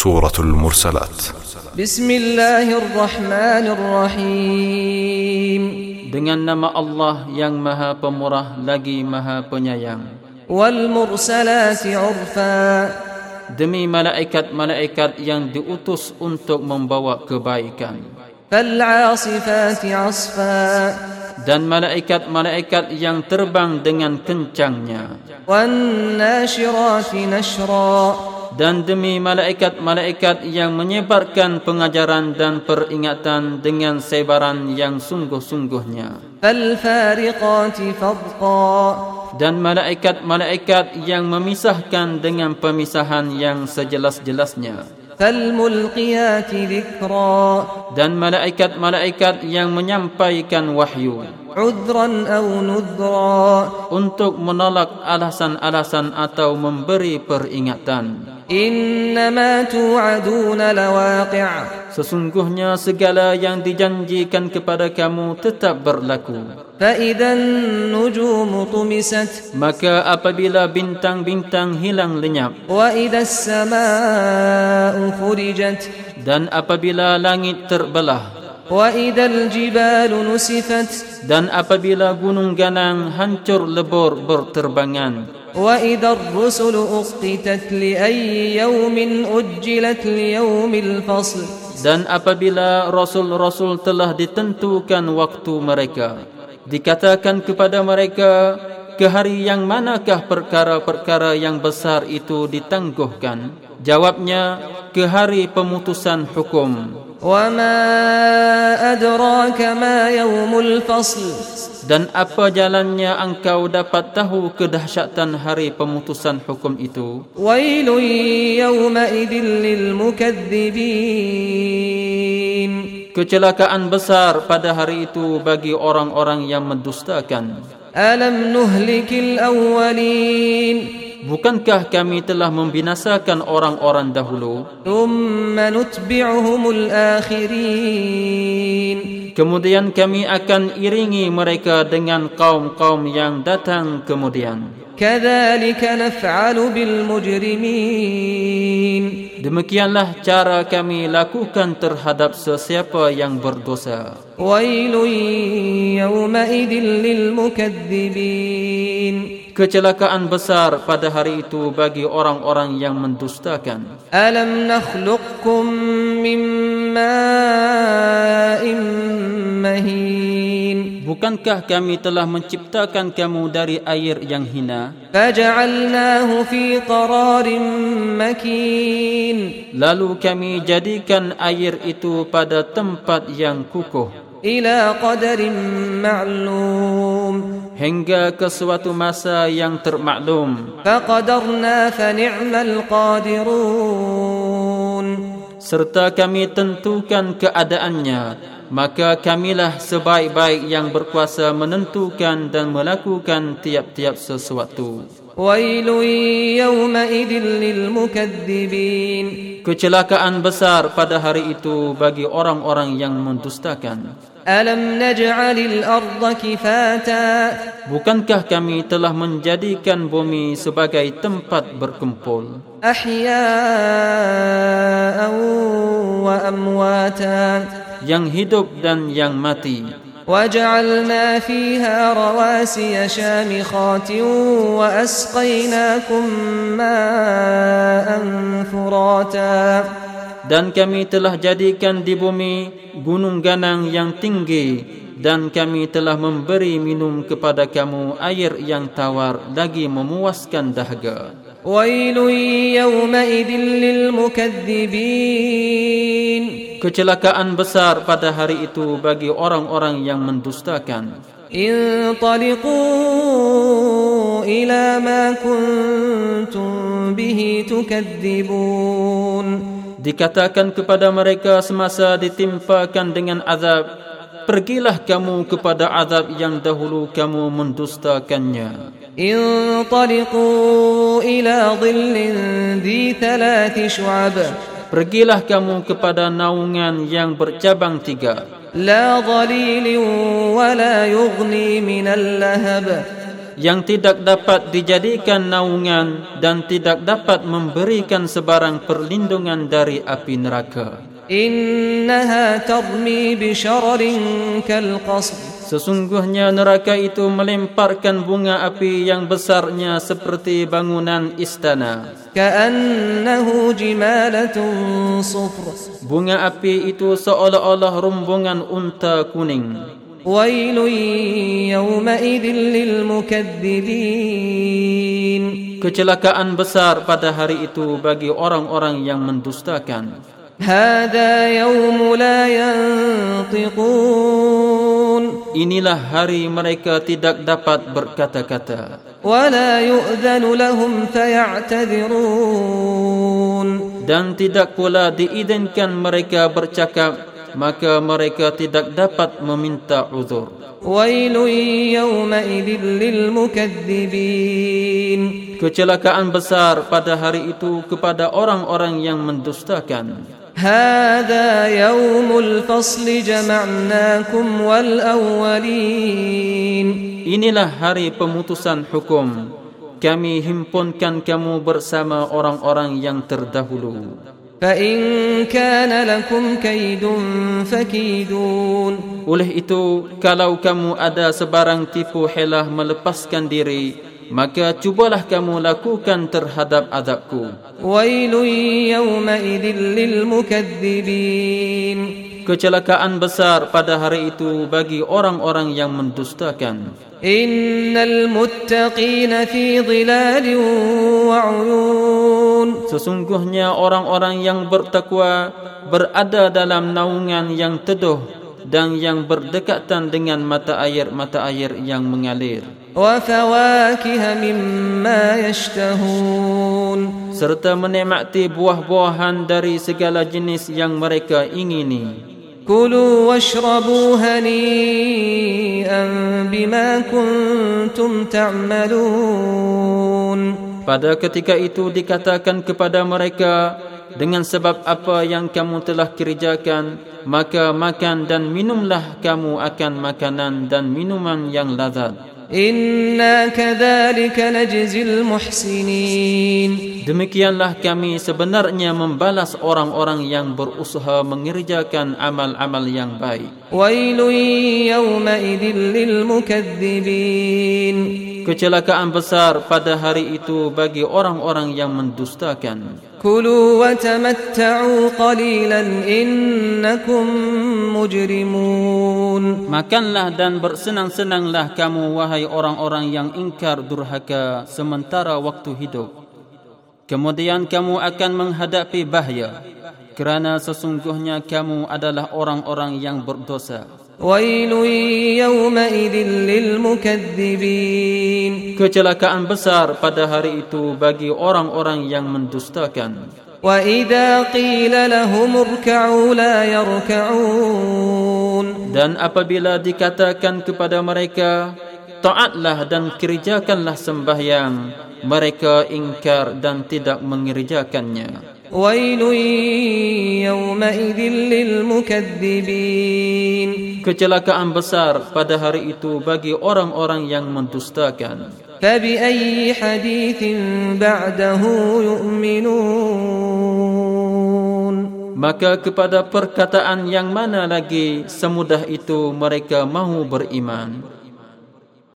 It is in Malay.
سورة المرسلات بسم الله الرحمن الرحيم Dengan nama Allah yang maha pemurah lagi maha penyayang والمرسلات عرفا Demi malaikat-malaikat yang diutus untuk membawa kebaikan فالعاصفات عصفا Dan malaikat-malaikat yang terbang dengan kencangnya والناشرات نشرا dan demi malaikat-malaikat yang menyebarkan pengajaran dan peringatan dengan sebaran yang sungguh-sungguhnya. Dan malaikat-malaikat yang memisahkan dengan pemisahan yang sejelas-jelasnya. Dan malaikat-malaikat yang menyampaikan wahyu. Untuk menolak alasan-alasan atau memberi peringatan. Innama tu'aduna Sesungguhnya segala yang dijanjikan kepada kamu tetap berlaku. Maka apabila bintang-bintang hilang lenyap. Dan apabila langit terbelah. Dan apabila gunung-ganang hancur lebur berterbangan. وإذا الرسل أقتت لأي يوم أجلت ليوم الفصل dan apabila rasul-rasul telah ditentukan waktu mereka dikatakan kepada mereka ke hari yang manakah perkara-perkara yang besar itu ditangguhkan jawabnya ke hari pemutusan hukum وما أدراك ما يوم الفصل dan apa jalannya engkau dapat tahu kedahsyatan hari pemutusan hukum itu ويل يومئذ للمكذبين kecelakaan besar pada hari itu bagi orang-orang yang mendustakan ألم نهلك الأولين Bukankah kami telah membinasakan orang-orang dahulu? Kemudian kami akan iringi mereka dengan kaum-kaum yang datang kemudian. demikianlah cara kami lakukan terhadap sesiapa yang berdosa ويل يومئذ للمكذبين kecelakaan besar pada hari itu bagi orang-orang yang mendustakan. Alam nakhluqukum min ma'in mahin. Bukankah kami telah menciptakan kamu dari air yang hina? Faja'alnahu fi qararin makin. Lalu kami jadikan air itu pada tempat yang kukuh. Ila qadarin ma'lum hingga ke suatu masa yang termaklum. Faqadarna fa ni'mal qadirun. Serta kami tentukan keadaannya, maka kamilah sebaik-baik yang berkuasa menentukan dan melakukan tiap-tiap sesuatu. Yawma lil kecelakaan besar pada hari itu bagi orang-orang yang mendustakan. Alam naj'alil arda kifata. Bukankah kami telah menjadikan bumi sebagai tempat berkumpul? Ahya'an wa amwata Yang hidup dan yang mati. وجعلنا فيها رواسي شامخات وأسقيناكم ماء فراتا dan kami telah jadikan di bumi gunung ganang yang tinggi dan kami telah memberi minum kepada kamu air yang tawar lagi memuaskan dahaga ويل يومئذ للمكذبين kecelakaan besar pada hari itu bagi orang-orang yang mendustakan انطلقوا إلى ما كنتم به تكذبون dikatakan kepada mereka semasa ditimpakan dengan azab pergilah kamu kepada azab yang dahulu kamu mendustakannya انطلقوا إلى ظل ذي ثلاث شعب pergilah kamu kepada naungan yang bercabang tiga. yang tidak dapat dijadikan naungan dan tidak dapat memberikan sebarang perlindungan dari api neraka. Innaha tadmi bi syararin kal. Sesungguhnya neraka itu melemparkan bunga api yang besarnya seperti bangunan istana ka'annahu jimalatun sufr. Bunga api itu seolah-olah rombongan unta kuning. Wailun yawma idhil lil mukaththibin kecelakaan besar pada hari itu bagi orang-orang yang mendustakan. Hada yawmun la yantiqun Inilah hari mereka tidak dapat berkata-kata. ولا يؤذن لهم فيعتذرون Dan tidak pula diizinkan mereka bercakap maka mereka tidak dapat meminta uzur. ويل يومئذ للمكذبين Kecelakaan besar pada hari itu kepada orang-orang yang mendustakan. هذا يوم الفصل جمعناكم والأولين Inilah hari pemutusan hukum. Kami himpunkan kamu bersama orang-orang yang terdahulu. فإن كان لكم كيد فكيدون Oleh itu, kalau kamu ada sebarang tipu helah melepaskan diri, maka cubalah kamu lakukan terhadap azabku. Wailun lil mukadzibin kecelakaan besar pada hari itu bagi orang-orang yang mendustakan. Innal muttaqina fi dhilalin wa sesungguhnya orang-orang yang bertakwa berada dalam naungan yang teduh dan yang berdekatan dengan mata air mata air yang mengalir. وفواكه مما يشتهون Serta menikmati buah-buahan dari segala jenis yang mereka ingini. كلوا واشربوا هنيئا بما كنتم تعملون Pada ketika itu dikatakan kepada mereka dengan sebab apa yang kamu telah kerjakan maka makan dan minumlah kamu akan makanan dan minuman yang lazat. Inna kadzalika najzil muhsinin Demikianlah kami sebenarnya membalas orang-orang yang berusaha mengerjakan amal-amal yang baik. Wailun yawma idzil lil Kecelakaan besar pada hari itu bagi orang-orang yang mendustakan. كلوا وتمتعوا قليلا إنكم مجرمون Makanlah dan bersenang-senanglah kamu wahai orang-orang yang ingkar durhaka sementara waktu hidup. Kemudian kamu akan menghadapi bahaya kerana sesungguhnya kamu adalah orang-orang yang berdosa. ويل يومئذ للمكذبين Kecelakaan besar pada hari itu bagi orang-orang yang mendustakan. وإذا قيل لهم اركعوا لا يركعون Dan apabila dikatakan kepada mereka, taatlah dan kerjakanlah sembahyang, mereka ingkar dan tidak mengerjakannya. ويل يومئذ للمكذبين Kecelakaan besar pada hari itu bagi orang-orang yang mendustakan. فبأي حديث بعده يؤمنون Maka kepada perkataan yang mana lagi semudah itu mereka mahu beriman.